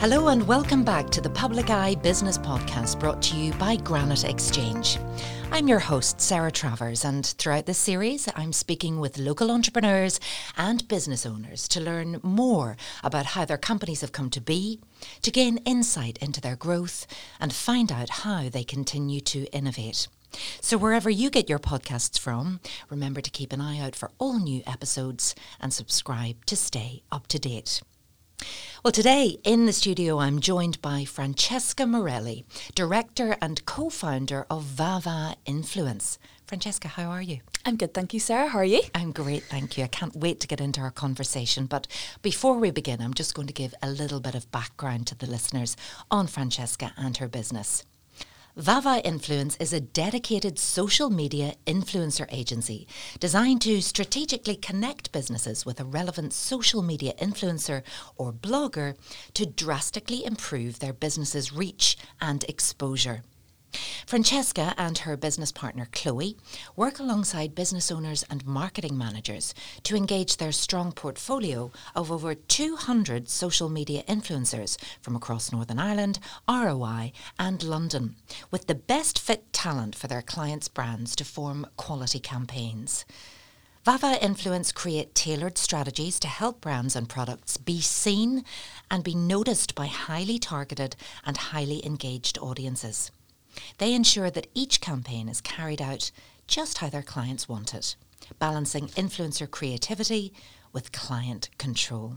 Hello and welcome back to the Public Eye Business Podcast brought to you by Granite Exchange. I'm your host, Sarah Travers, and throughout this series, I'm speaking with local entrepreneurs and business owners to learn more about how their companies have come to be, to gain insight into their growth, and find out how they continue to innovate. So, wherever you get your podcasts from, remember to keep an eye out for all new episodes and subscribe to stay up to date. Well, today in the studio, I'm joined by Francesca Morelli, director and co founder of Vava Influence. Francesca, how are you? I'm good, thank you, Sarah. How are you? I'm great, thank you. I can't wait to get into our conversation. But before we begin, I'm just going to give a little bit of background to the listeners on Francesca and her business. Vava Influence is a dedicated social media influencer agency designed to strategically connect businesses with a relevant social media influencer or blogger to drastically improve their business's reach and exposure. Francesca and her business partner Chloe work alongside business owners and marketing managers to engage their strong portfolio of over 200 social media influencers from across Northern Ireland, ROI, and London, with the best fit talent for their clients' brands to form quality campaigns. Vava Influence create tailored strategies to help brands and products be seen and be noticed by highly targeted and highly engaged audiences. They ensure that each campaign is carried out just how their clients want it, balancing influencer creativity with client control.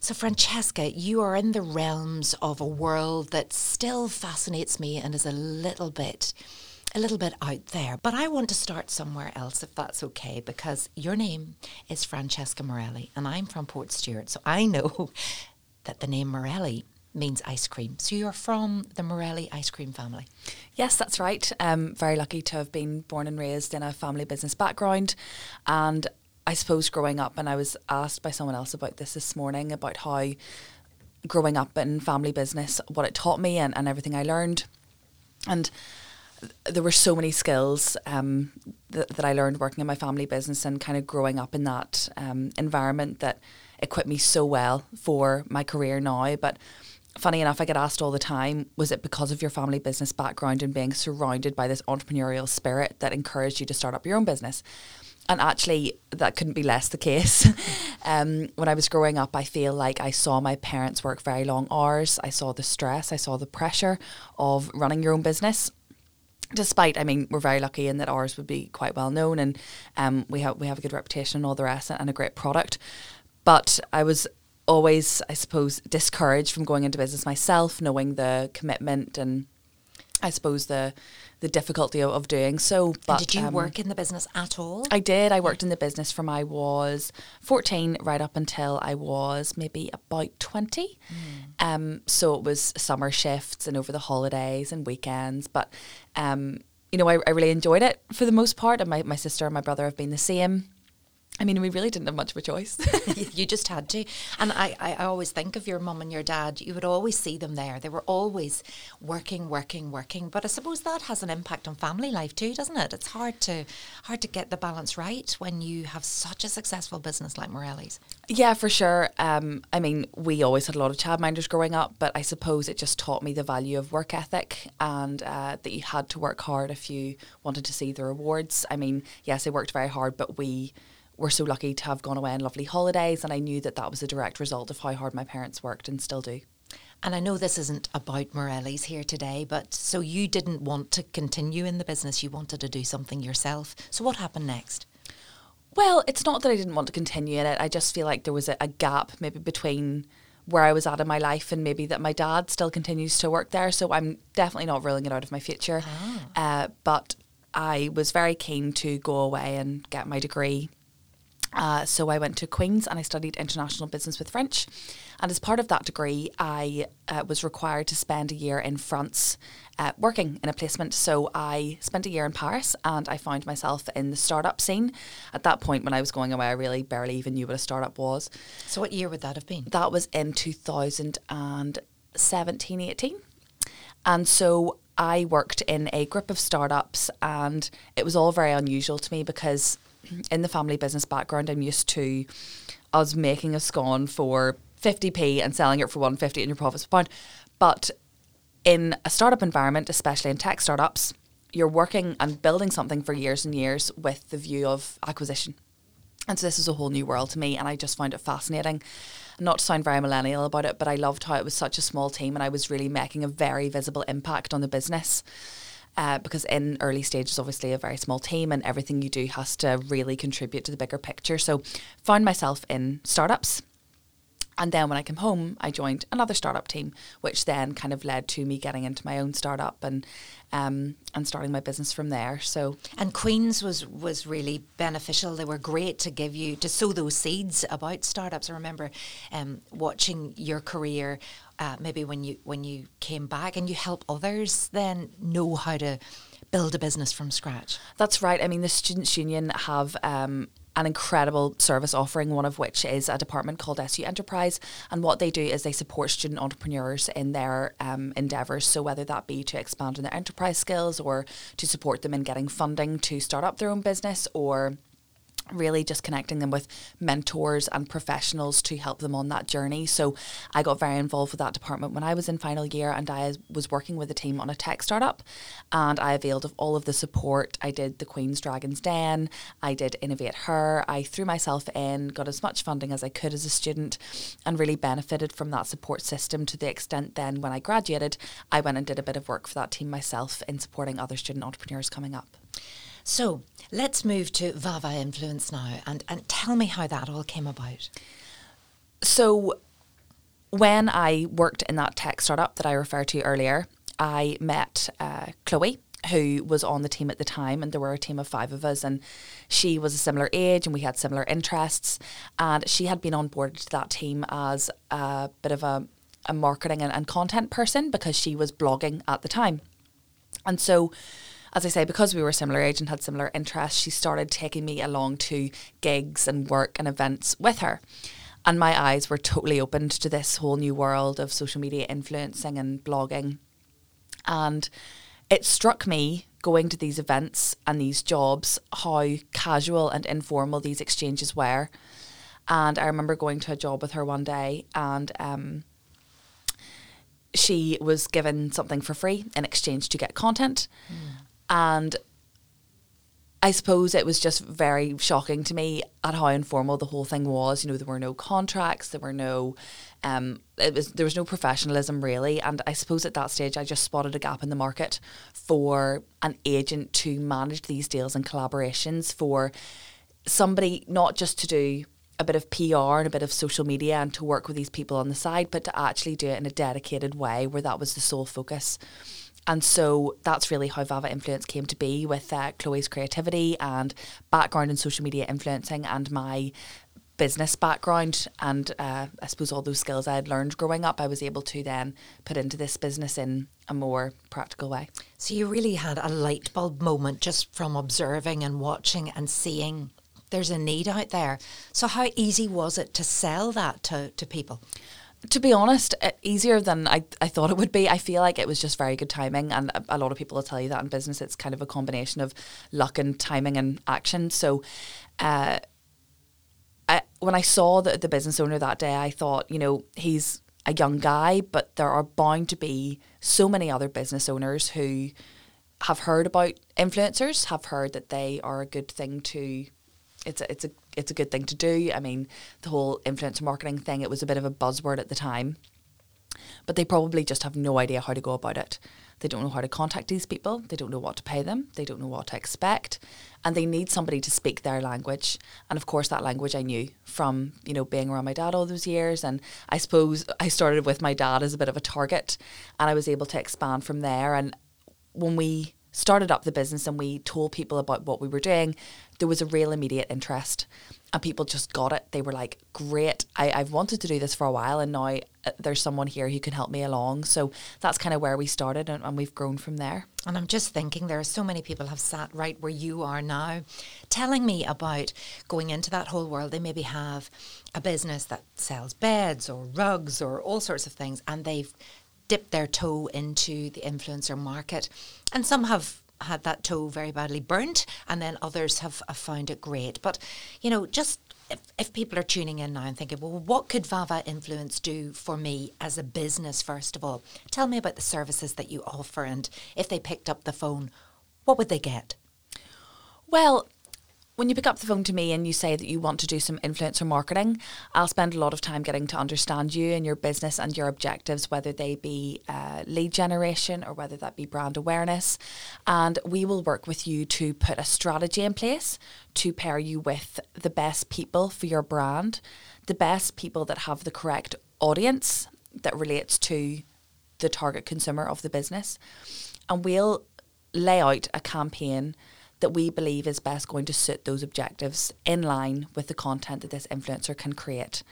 So, Francesca, you are in the realms of a world that still fascinates me and is a little bit a little bit out there. But I want to start somewhere else if that's okay, because your name is Francesca Morelli and I'm from Portstewart, So I know that the name Morelli means ice cream. So you're from the Morelli ice cream family. Yes, that's right. Um, very lucky to have been born and raised in a family business background. And I suppose growing up, and I was asked by someone else about this this morning about how growing up in family business, what it taught me and, and everything I learned. And there were so many skills um, that, that I learned working in my family business and kind of growing up in that um, environment that equipped me so well for my career now. But funny enough, I get asked all the time, was it because of your family business background and being surrounded by this entrepreneurial spirit that encouraged you to start up your own business? And actually, that couldn't be less the case. um, when I was growing up, I feel like I saw my parents work very long hours. I saw the stress, I saw the pressure of running your own business despite I mean we're very lucky in that ours would be quite well known and um, we have we have a good reputation and all the rest and a great product but I was always, I suppose, discouraged from going into business myself, knowing the commitment and I suppose the the difficulty of, of doing so. But and did you um, work in the business at all? I did. I worked in the business from I was fourteen right up until I was maybe about twenty. Mm. Um, so it was summer shifts and over the holidays and weekends. But um, you know, I, I really enjoyed it for the most part, and my, my sister and my brother have been the same. I mean, we really didn't have much of a choice. you just had to. And I, I, always think of your mum and your dad, you would always see them there. They were always working, working, working. But I suppose that has an impact on family life too, doesn't it? It's hard to hard to get the balance right when you have such a successful business like Morelli's. Yeah, for sure. Um, I mean, we always had a lot of childminders growing up, but I suppose it just taught me the value of work ethic and uh, that you had to work hard if you wanted to see the rewards. I mean, yes, I worked very hard, but we were so lucky to have gone away on lovely holidays, and I knew that that was a direct result of how hard my parents worked and still do. And I know this isn't about Morelli's here today, but so you didn't want to continue in the business, you wanted to do something yourself. So what happened next? Well, it's not that I didn't want to continue in it. I just feel like there was a, a gap maybe between where I was at in my life and maybe that my dad still continues to work there. So I'm definitely not ruling it out of my future. Ah. Uh, but I was very keen to go away and get my degree uh, so I went to Queen's and I studied international business with French. And as part of that degree, I uh, was required to spend a year in France uh, working in a placement. So I spent a year in Paris and I found myself in the startup scene. At that point, when I was going away, I really barely even knew what a startup was. So what year would that have been? That was in 2017, 18. And so I worked in a group of startups and it was all very unusual to me because in the family business background, I'm used to us making a scone for 50p and selling it for 150 and your profits per pound. But in a startup environment, especially in tech startups, you're working and building something for years and years with the view of acquisition. And so this is a whole new world to me, and I just found it fascinating. Not to sound very millennial about it, but I loved how it was such a small team, and I was really making a very visible impact on the business. Uh, because in early stages, obviously, a very small team, and everything you do has to really contribute to the bigger picture. So, found myself in startups and then when I came home, I joined another startup team, which then kind of led to me getting into my own startup and um, and starting my business from there. So and Queens was was really beneficial. They were great to give you to sow those seeds about startups. I remember um, watching your career. Uh, maybe when you when you came back and you help others then know how to build a business from scratch. That's right. I mean, the Students' Union have um, an incredible service offering, one of which is a department called SU Enterprise. And what they do is they support student entrepreneurs in their um, endeavours. So, whether that be to expand on their enterprise skills or to support them in getting funding to start up their own business or really just connecting them with mentors and professionals to help them on that journey. So I got very involved with that department when I was in final year and I was working with a team on a tech startup and I availed of all of the support. I did the Queen's Dragons Den, I did Innovate Her, I threw myself in, got as much funding as I could as a student and really benefited from that support system to the extent then when I graduated, I went and did a bit of work for that team myself in supporting other student entrepreneurs coming up. So let's move to Vava Influence now and, and tell me how that all came about. So when I worked in that tech startup that I referred to earlier, I met uh, Chloe, who was on the team at the time, and there were a team of five of us, and she was a similar age, and we had similar interests, and she had been on board to that team as a bit of a, a marketing and, and content person because she was blogging at the time, and so as I say, because we were similar age and had similar interests, she started taking me along to gigs and work and events with her. And my eyes were totally opened to this whole new world of social media influencing and blogging. And it struck me going to these events and these jobs how casual and informal these exchanges were. And I remember going to a job with her one day and um, she was given something for free in exchange to get content. Mm. And I suppose it was just very shocking to me at how informal the whole thing was. You know, there were no contracts, there were no, um, it was there was no professionalism really. And I suppose at that stage, I just spotted a gap in the market for an agent to manage these deals and collaborations for somebody not just to do a bit of PR and a bit of social media and to work with these people on the side, but to actually do it in a dedicated way where that was the sole focus. And so that's really how Vava Influence came to be with uh, Chloe's creativity and background in social media influencing and my business background and uh, I suppose all those skills I had learned growing up, I was able to then put into this business in a more practical way. So you really had a light bulb moment just from observing and watching and seeing there's a need out there. So how easy was it to sell that to, to people? To be honest, easier than I, I thought it would be. I feel like it was just very good timing, and a, a, lot of people will tell you that in business, it's kind of a combination of luck and timing and action. So, uh, I, when I saw the, the business owner that day, I thought, you know, he's a young guy, but there are bound to be so many other business owners who have heard about influencers, have heard that they are a good thing to it's a, it's a it's a good thing to do. I mean, the whole influencer marketing thing, it was a bit of a buzzword at the time. But they probably just have no idea how to go about it. They don't know how to contact these people. They don't know what to pay them. They don't know what to expect. And they need somebody to speak their language. And of course, that language I knew from, you know, being around my dad all those years. And I suppose I started with my dad as a bit of a target and I was able to expand from there. And when we started up the business and we told people about what we were doing, there was a real immediate interest. And people just got it. They were like, great, I, I've wanted to do this for a while and now uh, there's someone here who can help me along. So that's kind of where we started and, and we've grown from there. And I'm just thinking there are so many people have sat right where you are now telling me about going into that whole world. They maybe have a business that sells beds or rugs or all sorts of things and they've dipped their toe into the influencer market. And some have had that toe very badly burnt, and then others have, have found it great. But, you know, just if, if people are tuning in now and thinking, well, what could Vava Influence do for me as a business, first of all? Tell me about the services that you offer, and if they picked up the phone, what would they get? Well, when you pick up the phone to me and you say that you want to do some influencer marketing, I'll spend a lot of time getting to understand you and your business and your objectives, whether they be uh, lead generation or whether that be brand awareness. And we will work with you to put a strategy in place to pair you with the best people for your brand, the best people that have the correct audience that relates to the target consumer of the business. And we'll lay out a campaign that we believe is best going to suit those objectives in line with the content that this influencer can create.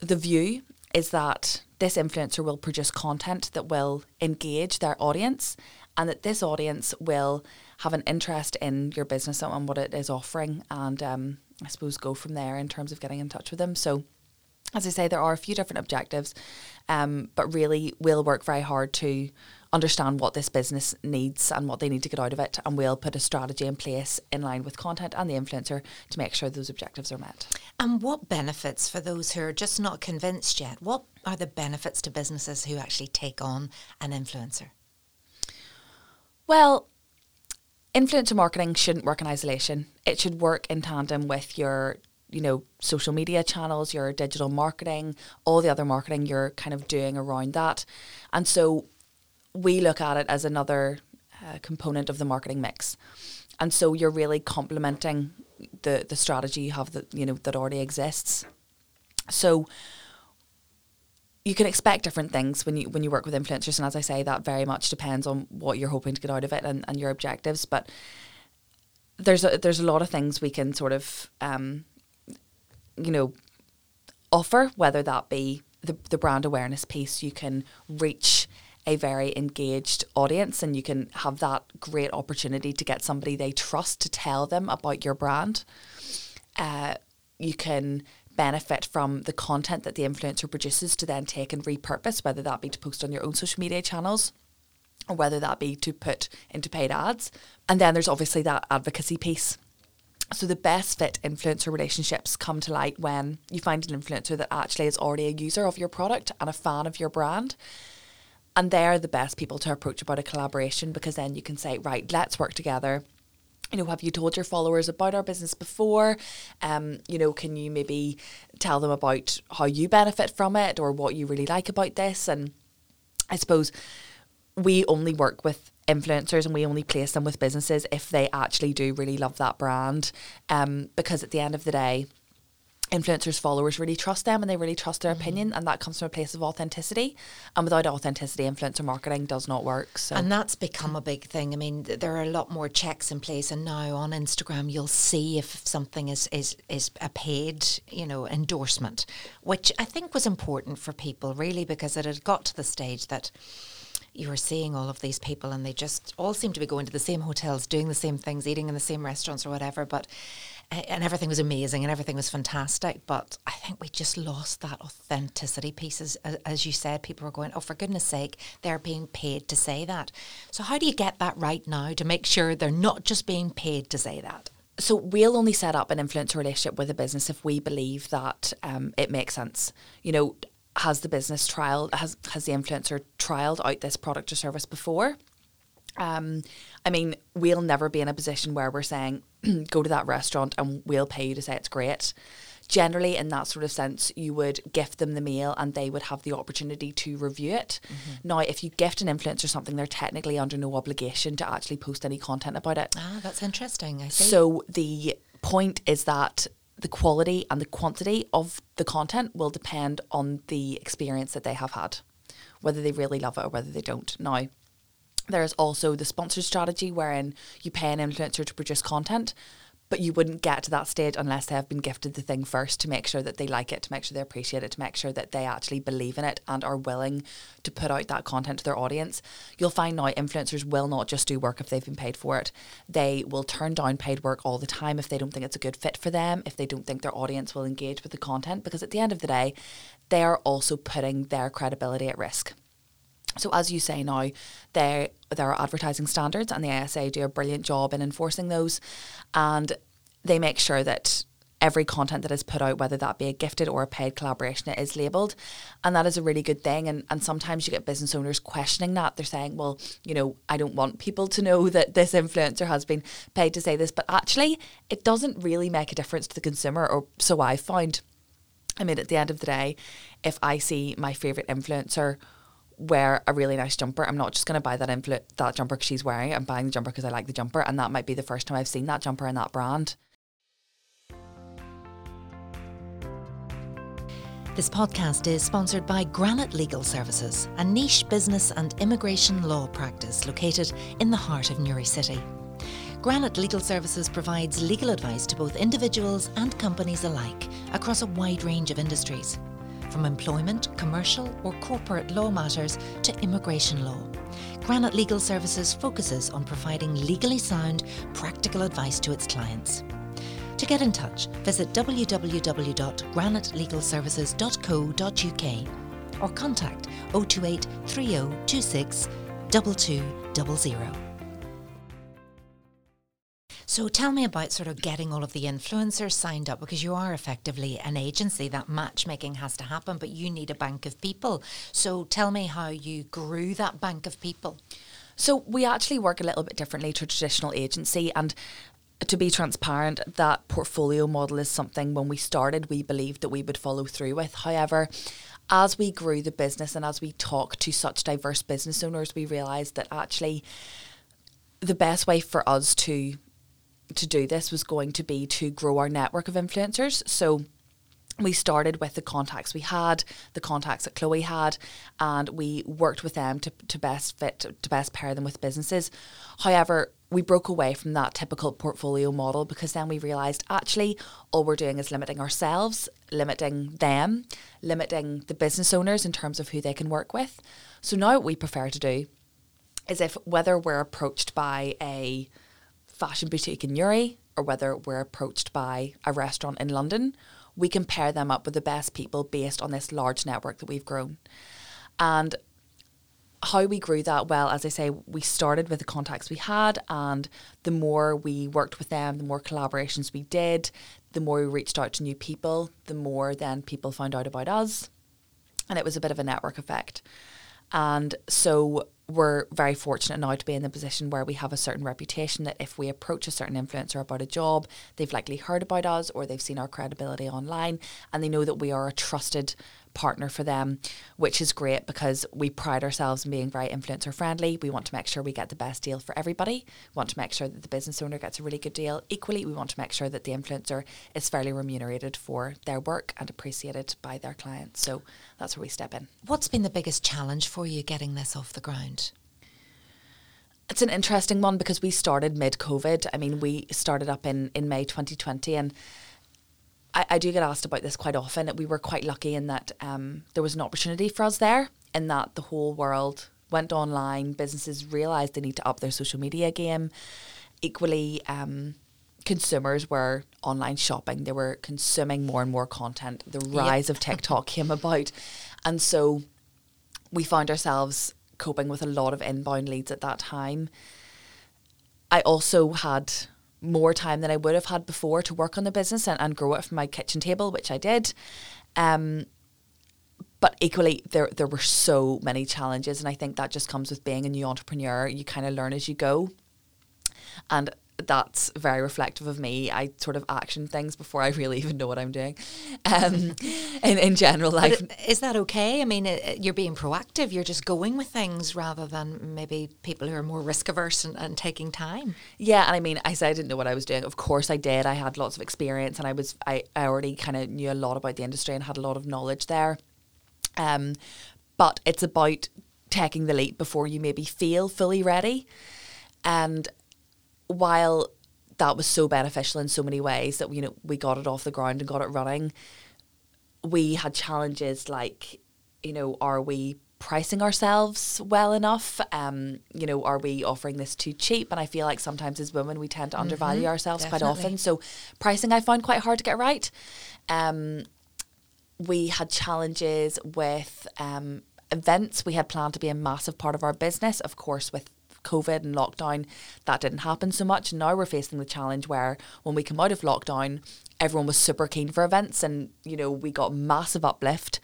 The view is that this influencer will produce content that will engage their audience and that this audience will have an interest in your business and what it is offering and um, I suppose go from there in terms of getting in touch with them. So as I say, there are a few different objectives, um, but really we'll work very hard to understand what this business needs and what they need to get out of it. And we'll put a strategy in place in line with content and the influencer to make sure those objectives are met. And what benefits for those who are just not convinced yet? What are the benefits to businesses who actually take on an influencer? Well, influencer marketing shouldn't work in isolation. It should work in tandem with your you know social media channels your digital marketing all the other marketing you're kind of doing around that and so we look at it as another uh, component of the marketing mix. And so you're really complementing the the strategy you have that you know that already exists. So you can expect different things when you when you work with influencers and as I say that very much depends on what you're hoping to get out of it and, and your objectives but there's a, there's a lot of things we can sort of um, you know offer whether that be the, the brand awareness piece you can reach a very engaged audience and you can have that great opportunity to get somebody they trust to tell them about your brand. Uh, you can benefit from the content that the influencer produces to then take and repurpose, whether that be to post on your own social media channels or whether that be to put into paid ads. And then there's obviously that advocacy piece. So the best fit influencer relationships come to light when you find an influencer that actually is already a user of your product and a fan of your brand and they're the best people to approach about a collaboration because then you can say, right, let's work together you know, have you told your followers about our business before? Um, you know, can you maybe tell them about how you benefit from it or what you really like about this? And I suppose we only work with influencers and we only place them with businesses if they actually do really love that brand. Um, because at the end of the day, influencers followers really trust them and they really trust their mm-hmm. opinion and that comes from a place of authenticity. And without authenticity influencer marketing does not work so. And that's become a big thing. I mean there are a lot more checks in place and now on instagram you'll see if something is is is a paid you know endorsement which i think was important for people really because it had got to the stage that you were seeing all of these people and they just all seem to be going to the same hotels doing the same things eating in the same restaurants or whatever but and everything was amazing and everything was fantastic. But I think we just lost that authenticity piece. As, as you said, people were going, oh, for goodness sake, they're being paid to say that. So, how do you get that right now to make sure they're not just being paid to say that? So we'll only set up an influencer relationship with a business if we believe that um, it makes sense. You know, has the business trial has has the influencer trialed out this product or service before? Um, I mean, we'll never be in a position where we're saying, go to that restaurant and we'll pay you to say it's great. Generally, in that sort of sense, you would gift them the meal and they would have the opportunity to review it. Mm-hmm. Now, if you gift an influencer something, they're technically under no obligation to actually post any content about it. Ah, that's interesting. I see. So the point is that the quality and the quantity of the content will depend on the experience that they have had, whether they really love it or whether they don't. Now, there's also the sponsored strategy wherein you pay an influencer to produce content, but you wouldn't get to that stage unless they have been gifted the thing first to make sure that they like it, to make sure they appreciate it, to make sure that they actually believe in it and are willing to put out that content to their audience. You'll find now influencers will not just do work if they've been paid for it. They will turn down paid work all the time if they don't think it's a good fit for them, if they don't think their audience will engage with the content, because at the end of the day, they are also putting their credibility at risk. So as you say now, there there are advertising standards, and the ASA do a brilliant job in enforcing those, and they make sure that every content that is put out, whether that be a gifted or a paid collaboration, it is labelled. And that is a really good thing. And, and sometimes you get business owners questioning that. They're saying, well, you know, I don't want people to know that this influencer has been paid to say this. But actually, it doesn't really make a difference to the consumer, or so I find. I mean, at the end of the day, if I see my favourite influencer wear a really nice jumper, I'm not just going to buy that influ- that jumper because she's wearing. I'm buying the jumper because I like the jumper, and that might be the first time I've seen that jumper and that brand. This podcast is sponsored by Granite Legal Services, a niche business and immigration law practice located in the heart of Newry City. Granite Legal Services provides legal advice to both individuals and companies alike across a wide range of industries, from employment, commercial, or corporate law matters to immigration law. Granite Legal Services focuses on providing legally sound, practical advice to its clients. To get in touch, visit www.granitelegalservices.co.uk or contact 028 3026 2200. So tell me about sort of getting all of the influencers signed up because you are effectively an agency that matchmaking has to happen, but you need a bank of people. So tell me how you grew that bank of people. So we actually work a little bit differently to a traditional agency and to be transparent, that portfolio model is something when we started we believed that we would follow through with. However, as we grew the business and as we talked to such diverse business owners, we realised that actually the best way for us to to do this was going to be to grow our network of influencers. So we started with the contacts we had, the contacts that Chloe had, and we worked with them to, to best fit, to best pair them with businesses. However, we broke away from that typical portfolio model because then we realised actually all we're doing is limiting ourselves, limiting them, limiting the business owners in terms of who they can work with. So now what we prefer to do is if whether we're approached by a fashion boutique in Newry or whether we're approached by a restaurant in London, we can pair them up with the best people based on this large network that we've grown. And how we grew that well, as I say, we started with the contacts we had, and the more we worked with them, the more collaborations we did, the more we reached out to new people, the more then people found out about us. And it was a bit of a network effect. And so we're very fortunate now to be in the position where we have a certain reputation that if we approach a certain influencer about a job, they've likely heard about us or they've seen our credibility online and they know that we are a trusted partner for them, which is great because we pride ourselves in being very influencer friendly. We want to make sure we get the best deal for everybody. We want to make sure that the business owner gets a really good deal. Equally, we want to make sure that the influencer is fairly remunerated for their work and appreciated by their clients. So that's where we step in. What's been the biggest challenge for you getting this off the ground? It's an interesting one because we started mid COVID. I mean, we started up in, in May 2020 and I, I do get asked about this quite often. We were quite lucky in that um, there was an opportunity for us there, in that the whole world went online. Businesses realised they need to up their social media game. Equally, um, consumers were online shopping. They were consuming more and more content. The rise yep. of TikTok came about, and so we found ourselves coping with a lot of inbound leads at that time. I also had more time than I would have had before to work on the business and, and grow it from my kitchen table, which I did. Um, but equally, there there were so many challenges, and I think that just comes with being a new entrepreneur. You kind of learn as you go, and that's very reflective of me. I sort of action things before I really even know what I'm doing. Um, in in general life, is that okay? I mean, it, you're being proactive. You're just going with things rather than maybe people who are more risk averse and, and taking time. Yeah, and I mean, I said I didn't know what I was doing. Of course, I did. I had lots of experience, and I was I, I already kind of knew a lot about the industry and had a lot of knowledge there. Um, but it's about taking the leap before you maybe feel fully ready. And while that was so beneficial in so many ways that you know we got it off the ground and got it running, we had challenges like, you know, are we pricing ourselves well enough? Um, you know, are we offering this too cheap? And I feel like sometimes as women we tend to undervalue mm-hmm, ourselves definitely. quite often. So pricing I found quite hard to get right. Um, we had challenges with um, events. We had planned to be a massive part of our business, of course, with COVID and lockdown, that didn't happen so much. Now we're facing the challenge where when we come out of lockdown, everyone was super keen for events, and you know we got massive uplift.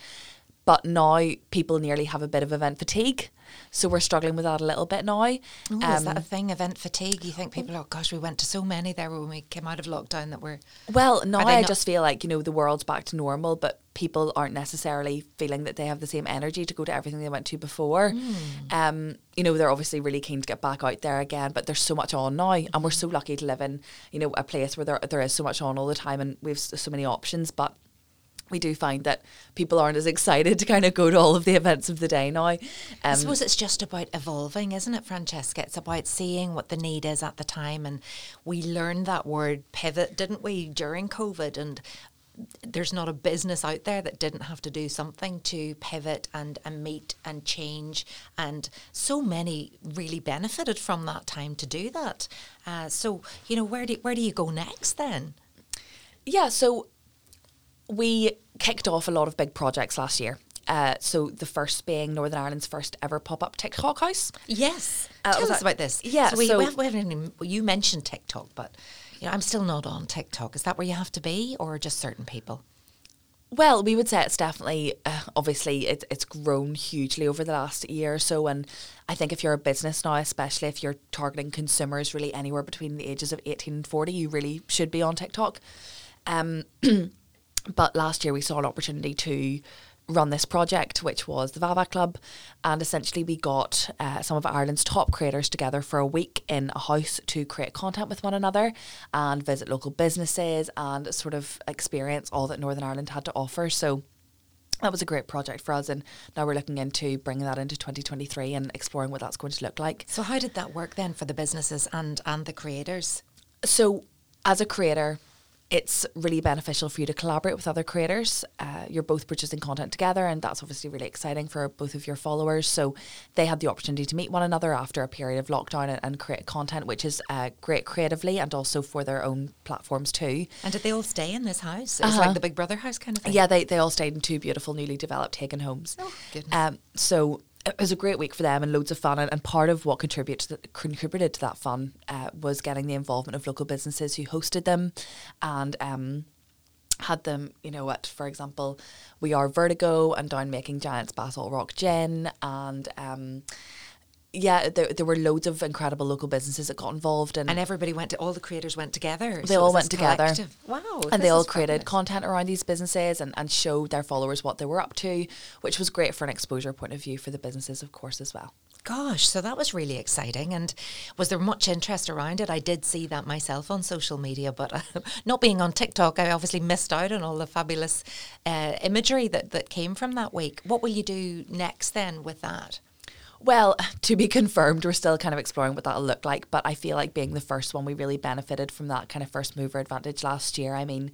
But now people nearly have a bit of event fatigue. So we're struggling with that a little bit now. Ooh, is that a Um, thing? Event fatigue? You think people? Oh gosh, we went to so many there when we came out of lockdown that we're. Well, now I not- just feel like, you know, the world's back to normal, but people aren't necessarily feeling that they have the same energy to go to everything they went to before. Hmm. Um, you know, they're obviously really keen to get back out there again, but there's so much on now, and we're so lucky to live in, you know, a place where there, there is so much on all the time and we have so many options, but we do find that people aren't as excited to kind of go to all of the events of the day now. Um, I suppose it's just about evolving, isn't it, Francesca? It's about seeing what the need is at the time, and we learned that word pivot, didn't we, during COVID? And there's not a business out there that didn't have to do something to pivot and, and meet and change. And so many really benefited from that time to do that. Uh, so, you know, where do, where do you go next then? Yeah, so we kicked off a lot of big projects last year. Uh, so the first being Northern Ireland's first ever pop-up TikTok house. Yes. Uh, Tell was us that- about this. Yeah, So we, so- we, have, we haven't even, you mentioned TikTok, but you know, I'm still not on TikTok. Is that where you have to be or just certain people? Well, we would say it's definitely, uh, obviously, it, it's grown hugely over the last year or so. And I think if you're a business now, especially if you're targeting consumers really anywhere between the ages of 18 and 40, you really should be on TikTok. Um, but last year we saw an opportunity to run this project, which was the Vava Club, and essentially we got uh, some of Ireland's top creators together for a week in a house to create content with one another and visit local businesses and sort of experience all that Northern Ireland had to offer. So that was a great project for us, and now we're looking into bringing that into 2023 and exploring what that's going to look like. So how did that work then for the businesses and, and the creators? So, as a creator, it's really beneficial for you to collaborate with other creators. Uh, you're both producing content together, and that's obviously really exciting for both of your followers. So, they had the opportunity to meet one another after a period of lockdown and, and create content, which is uh, great creatively and also for their own platforms too. And did they all stay in this house? It was Uh-huh. like the Big Brother house kind of thing? Yeah, they, they all stayed in two beautiful, newly developed Hagan homes. Oh, goodness. Um, so it was a great week for them and loads of fun. And, and part of what contributed to, the, contributed to that fun uh, was getting the involvement of local businesses who hosted them and um, had them, you know, at, for example, We Are Vertigo and Down Making Giants Basalt Rock Gin and. Um, yeah, there, there were loads of incredible local businesses that got involved, and, And everybody went to, all the creators went together. They so all went together. collective- Wow. and they all created fabulous. content around these businesses and, and showed their followers what they were up to, which was great for an exposure point of view for the businesses, of course, as well. Gosh, so that was really exciting. And was there much interest around it? I did see that myself on social media, but uh, not being on TikTok, I obviously missed out on all the fabulous uh, imagery that, that came from that week. What will you do next then with that? Well, to be confirmed, we're still kind of exploring what that'll look like, but I feel like being the first one, we really benefited from that kind of first mover advantage last year. I mean,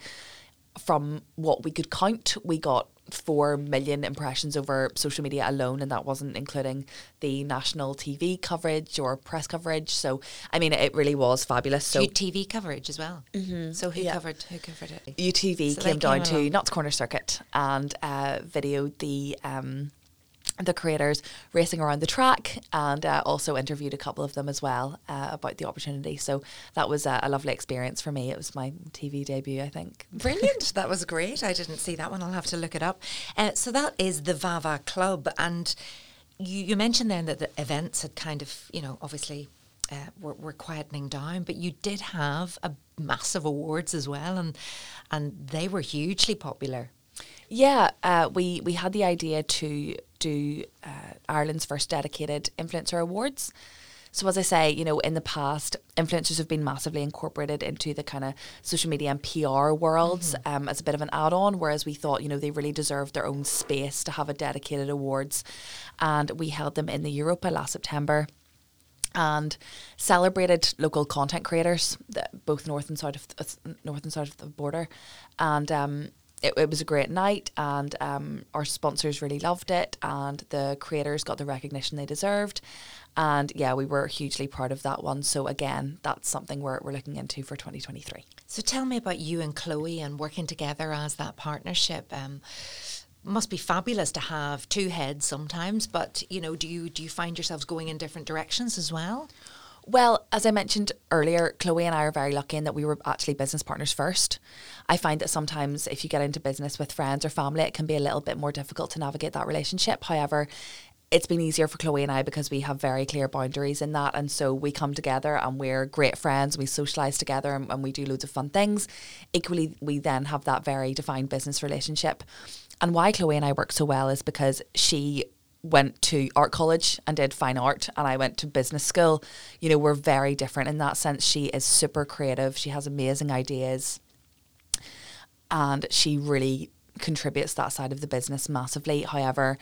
from what we could count, we got 4 million impressions over social media alone, and that wasn't including the national TV coverage or press coverage. So, I mean, it really was fabulous. So, TV coverage as well. Mm-hmm. So who Yeah. covered who covered it? UTV So they came down came to along. Nutts Corner Circuit and uh, videoed the um, the creators racing around the track and uh, also interviewed a couple of them as well uh, about the opportunity. So that was uh, a lovely experience for me. It was my TV debut, I think. Brilliant. that was great. I didn't see that one. I'll have to look it up. Uh, so that is the Vava Club. And you, you mentioned then that the events had kind of, you know, obviously uh, were, were quietening down, but you did have a massive awards as well. And, and they were hugely popular. Yeah, uh, we we had the idea to do uh, Ireland's first dedicated influencer awards. So as I say, you know, in the past, influencers have been massively incorporated into the kind of social media and PR worlds um, as a bit of an add-on. Whereas we thought, you know, they really deserved their own space to have a dedicated awards, and we held them in the Europa last September and celebrated local content creators, both north and south of uh, north and south of the border, and um, it, it was a great night. And um, our sponsors really loved it, and the creators got the recognition they deserved. And yeah, we were hugely proud of that one. So again, that's something we're we're looking into for 2023. So tell me about you and Chloe and working together as that partnership. Um, must be fabulous to have two heads sometimes, but you know, do you do you find yourselves going in different directions as well? Well, as I mentioned earlier, Chloe and I are very lucky in that we were actually business partners first. I find that sometimes if you get into business with friends or family, it can be a little bit more difficult to navigate that relationship. However, it's been easier for Chloe and I because we have very clear boundaries in that. And so we come together and we're great friends. We socialize together and, and we do loads of fun things. Equally, we then have that very defined business relationship. And why Chloe and I work so well is because she went to art college and did fine art and I went to business school. You know, we're very different in that sense. She is super creative. She has amazing ideas. And she really contributes that side of the business massively. However,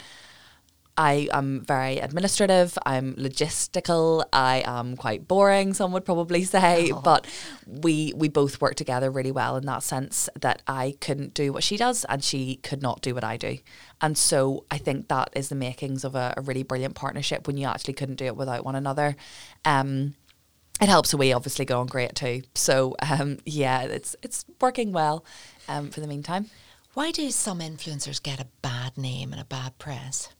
I am very administrative, I'm logistical, I am quite boring, some would probably say, oh. but we we both work together really well in that sense that I couldn't do what she does and she could not do what I do. And so I think that is the makings of a, a really brilliant partnership when you actually couldn't do it without one another. Um, it helps we obviously go on great too. So um, yeah, it's it's working well um, for the meantime. Why do some influencers get a bad name and a bad press?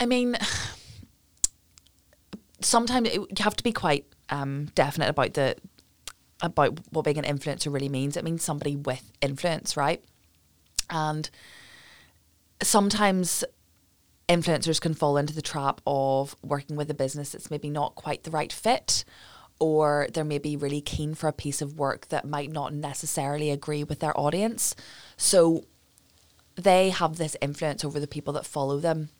I mean, sometimes it, you have to be quite um, definite about the about what being an influencer really means. It means somebody with influence, right? And sometimes influencers can fall into the trap of working with a business that's maybe not quite the right fit or they're maybe really keen for a piece of work that might not necessarily agree with their audience. So they have this influence over the people that follow them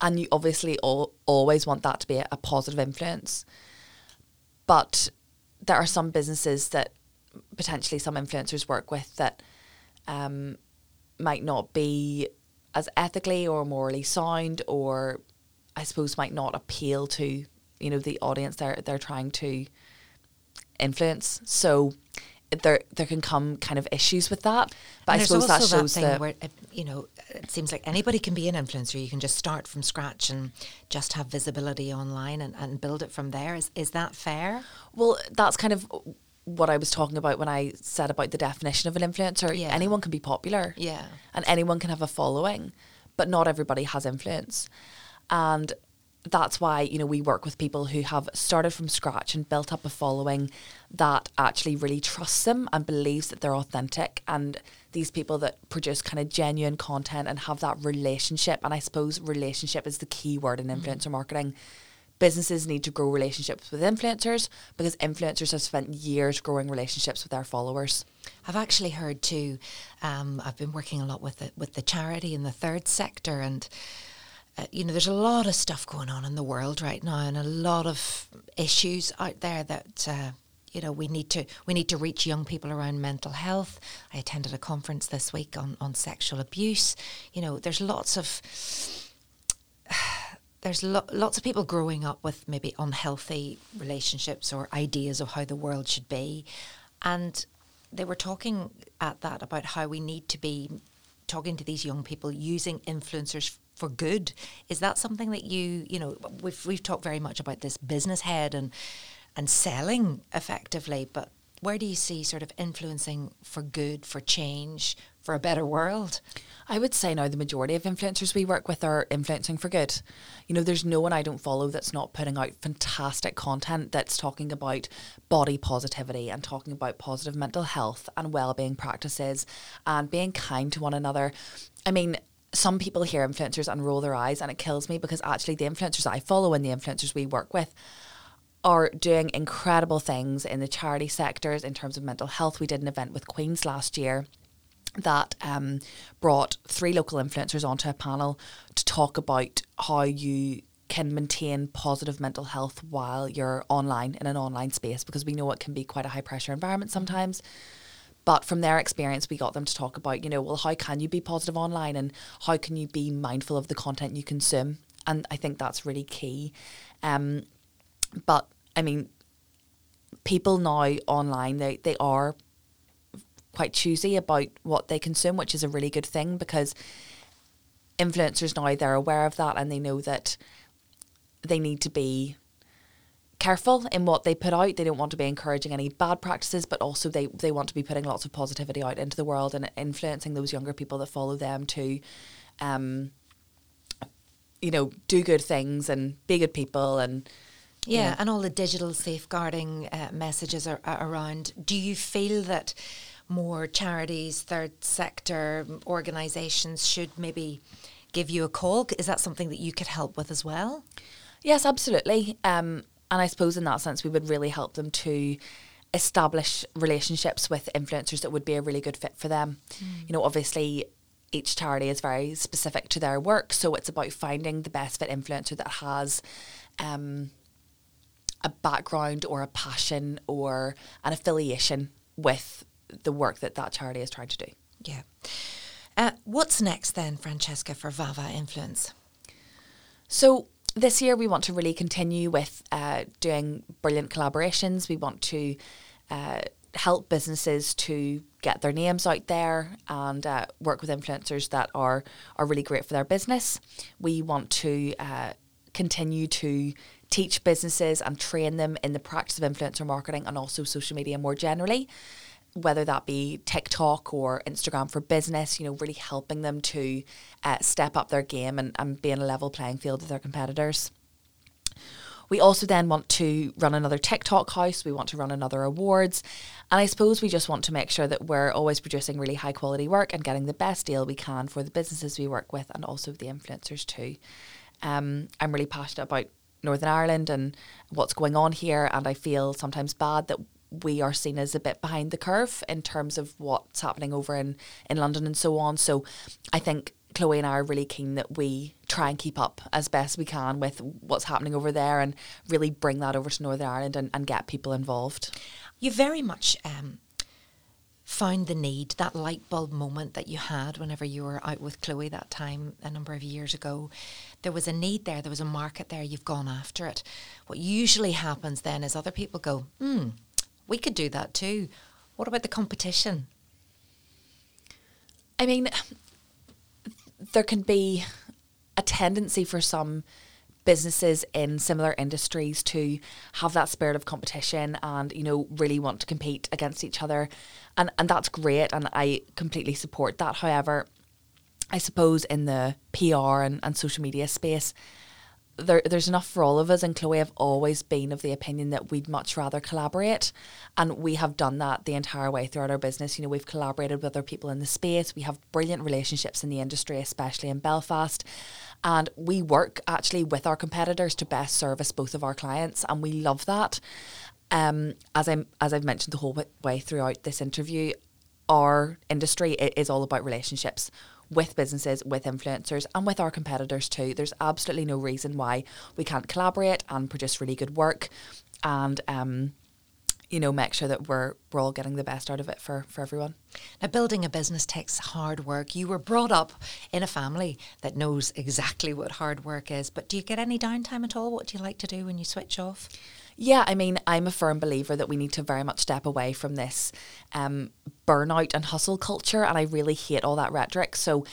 and you obviously all, always want that to be a, positive influence. But there are some businesses that potentially some influencers work with that um, might not be as ethically or morally sound, or I suppose might not appeal to you know the audience they're they're trying to influence. So there there can come kind of issues with that. But and I suppose that shows that, that where uh, you know it seems like anybody can be an influencer. You can just start from scratch and just have visibility online and, and build it from there. Is is that fair? Well, that's kind of what I was talking about when I said about the definition of an influencer. Yeah. Anyone can be popular. Yeah. And anyone can have a following, but not everybody has influence. And that's why you know we work with people who have started from scratch and built up a following that actually really trusts them and believes that they're authentic and these people that produce kind of genuine content and have that relationship and i suppose relationship is the key word in mm-hmm. influencer mm-hmm. marketing businesses need to grow relationships with influencers because influencers have spent years growing relationships with their followers I've actually heard too. Um, I've been working a lot with the, with the charity in the third sector, and uh, you know, there's a lot of stuff going on in the world right now, and a lot of issues out there that. Uh, you know, we need to we need to reach young people around mental health. I attended a conference this week on, on sexual abuse. You know, there's lots of there's lo- lots of people growing up with maybe unhealthy relationships or ideas of how the world should be, and they were talking at that about how we need to be talking to these young people using influencers for good. Is that something that you, you know, we've we've talked very much about this business head and and selling effectively, but where do you see sort of influencing for good, for change, for a better world? I would say now the majority of influencers we work with are influencing for good. You know, there's no one I don't follow that's not putting out fantastic content that's talking about body positivity and talking about positive mental health and well-being practices and being kind to one another. I mean, some people hear influencers and roll their eyes and it kills me because actually the influencers I follow and the influencers we work with are doing incredible things in the charity sectors in terms of mental health. We did an event with Queens last year that um, brought three local influencers onto a panel to talk about how you can maintain positive mental health while you're online in an online space because we know it can be quite a high pressure environment sometimes. But from their experience, we got them to talk about, you know, well, how can you be positive online and how can you be mindful of the content you consume? And I think that's really key. Um, but I mean, people now online, they, they are quite choosy about what they consume, which is a really good thing because influencers now, they're aware of that and they know that they need to be careful in what they put out. They don't want to be encouraging any bad practices, but also they, they want to be putting lots of positivity out into the world and influencing those younger people that follow them to um, you know, do good things and be good people and yeah, Yeah. and all the digital safeguarding uh, messages are, are around. Do you feel that more charities, third sector organisations should maybe give you a call? Is that something that you could help with as well? Yes, absolutely. Um, and I suppose in that sense, we would really help them to establish relationships with influencers that would be a really good fit for them. You know, obviously, each charity is very specific to their work, so it's about finding the best fit influencer that has. Um, a background or a passion or an affiliation with the work that that charity is trying to do. Yeah. Uh, what's next then, Francesca, for Vava Influence? So this year we want to really continue with uh, doing brilliant collaborations. We want to uh, help businesses to get their names out there and uh, work with influencers that are are really great for their business. We want to uh, continue to teach businesses and train them in the practice of influencer marketing and also social media more generally whether that be TikTok or Instagram for business, you know, really helping them to uh, step up their game and, and be in a level playing field with their competitors. We also then want to run another TikTok house. We want to run another awards. And I suppose we just want to make sure that we're always producing really high quality work and getting the best deal we can for the businesses we work with and also the influencers too. Um, I'm really passionate about Northern Ireland and what's going on here. And I feel sometimes bad that we are seen as a bit behind the curve in terms of what's happening over in, in London and so on. So I think Chloe and I are really keen that we try and keep up as best we can with what's happening over there and really bring that over to Northern Ireland and, and get people involved. You very much um, found the need, that light bulb moment that you had whenever you were out with Chloe that time a number of years ago. There was a need there, there was a market there, you've gone after it. What usually happens then is other people go, hmm, we could do that too. What about the competition? I mean, there can be a tendency for some businesses in similar industries to have that spirit of competition and you know really want to compete against each other and and that's great and I completely support that however I suppose in the PR and, and social media space there, there's enough for all of us, and Chloe have always been of the opinion that we'd much rather collaborate, and we have done that the entire way throughout our business. You know, we've collaborated with other people in the space. We have brilliant relationships in the industry, especially in Belfast, and we work actually with our competitors to best service both of our clients, and we love that. Um, as I'm as I've mentioned the whole way throughout this interview, our industry is all about relationships with businesses, with influencers, and with our competitors too. There's absolutely no reason why we can't collaborate and produce really good work, and um, you know, make sure that we're we're all getting the best out of it for for everyone. Now, building a business takes hard work. You were brought up in a family that knows exactly what hard work is, but do you get any downtime at all? What do you like to do when you switch off? Yeah, I mean, I'm a firm believer that we need to very much step away from this um, burnout and hustle culture, and I really hate all that rhetoric. So.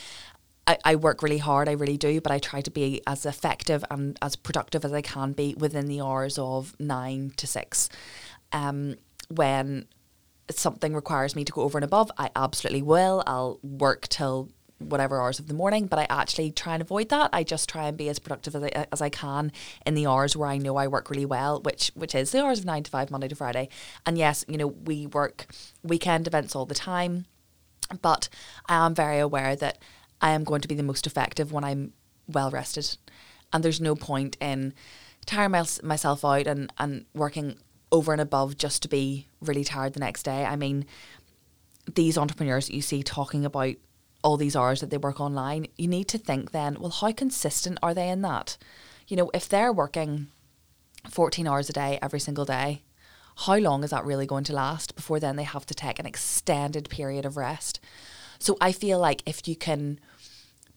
I, I work really hard, I really do, but I try to be as effective and as productive as I can be within the hours of nine to six. Um, when something requires me to go over and above, I absolutely will. I'll work till whatever hours of the morning, but I actually try and avoid that. I just try and be as productive as I, as I can in the hours where I know I work really well, which which is the hours of nine to five, Monday to Friday. And yes, you know, we work weekend events all the time, but I am very aware that I am going to be the most effective when I'm well rested. And there's no point in tiring my, myself out and, and working over and above just to be really tired the next day. I mean, these entrepreneurs that you see talking about all these hours that they work online, you need to think then, well, how consistent are they in that? You know, if they're working 14 hours a day every single day, how long is that really going to last before then they have to take an extended period of rest? So I feel like if you can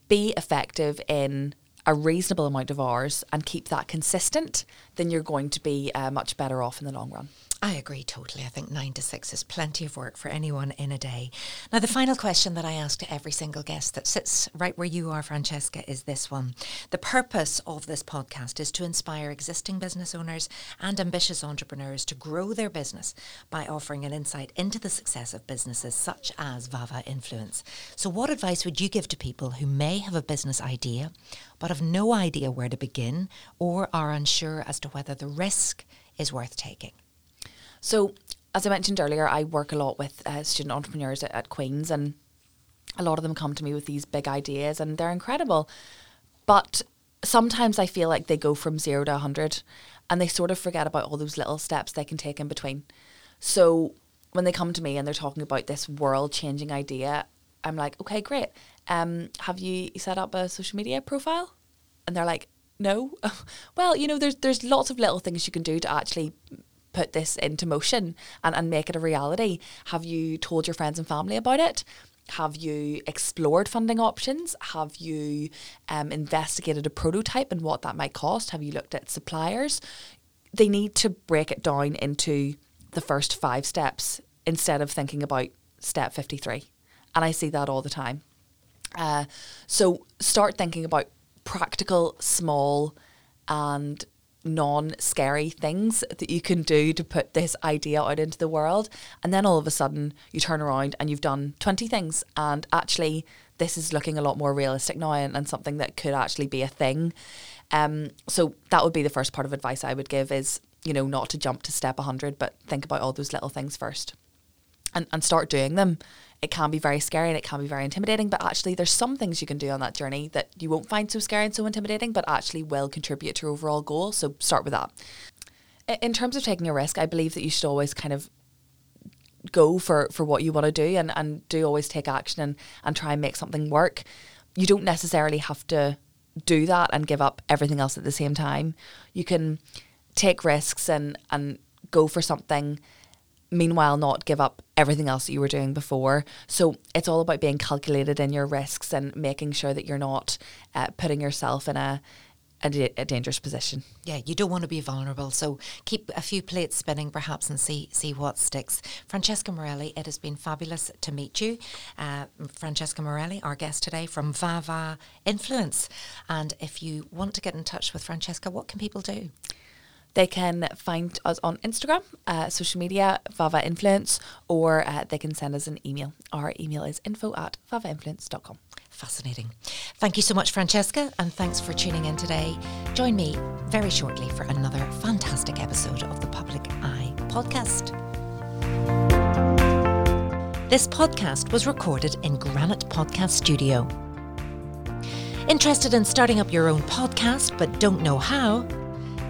be effective in a reasonable amount of hours and keep that consistent, then you're going to be uh, much better off in the long run. I agree totally. I think nine to six is plenty of work for anyone in a day. Now, the final question that I ask to every single guest that sits right where you are, Francesca, is this one. The purpose of this podcast is to inspire existing business owners and ambitious entrepreneurs to grow their business by offering an insight into the success of businesses such as Vava Influence. So, what advice would you give to people who may have a business idea but have no idea where to begin or are unsure as to whether the risk is worth taking? So, as I mentioned earlier, I work a lot with uh, student entrepreneurs at, at Queen's, and a lot of them come to me with these big ideas, and they're incredible. But sometimes I feel like they go from zero to 100 and they sort of forget about all those little steps they can take in between. So, when they come to me and they're talking about this world changing idea, I'm like, okay, great. Um, have you set up a social media profile? And they're like, no. well, you know, there's there's lots of little things you can do to actually put this into motion and, and make it a reality? Have you told your friends and family about it? Have you explored funding options? Have you um, investigated a prototype and what that might cost? Have you looked at suppliers? They need to break it down into the first five steps instead of thinking about step 53. And I see that all the time. Uh, so start thinking about practical, small, and non scary things that you can do to put this idea out into the world. And then all of a sudden you turn around and you've done 20 things. And actually, this is looking a lot more realistic now and, and something that could actually be a thing. Um, so that would be the first part of advice I would give is, you know, not to jump to step 100, but think about all those little things first and, and start doing them it can be very scary and it can be very intimidating, but actually, there's some things you can do on that journey that you won't find so scary and so intimidating, but actually will contribute to your overall goal. So start with that. In terms of taking a risk, I believe that you should always kind of go for, for what you want to do and, and do always take action and, and try and make something work. You don't necessarily have to do that and give up everything else at the same time. You can take risks and, and go for something meanwhile not give up everything else that you were doing before. So it's all about being calculated in your risks and making sure that you're not uh, putting yourself in a a, a, dangerous position. Yeah, you don't want to be vulnerable. So keep a few plates spinning, perhaps, and see see what sticks. Francesca Morelli, it has been fabulous to meet you. Uh, Francesca Morelli, our guest today from Vava Influence. And if you want to get in touch with Francesca, what can people do? They can find us on Instagram, uh, social media, Vava Influence, or uh, they can send us an email. Our email is info at vavainfluence.com. Fascinating. Thank you so much, Francesca, and thanks for tuning in today. Join me very shortly for another fantastic episode of the Public Eye podcast. This podcast was recorded in Granite Podcast Studio. Interested in starting up your own podcast but don't know how?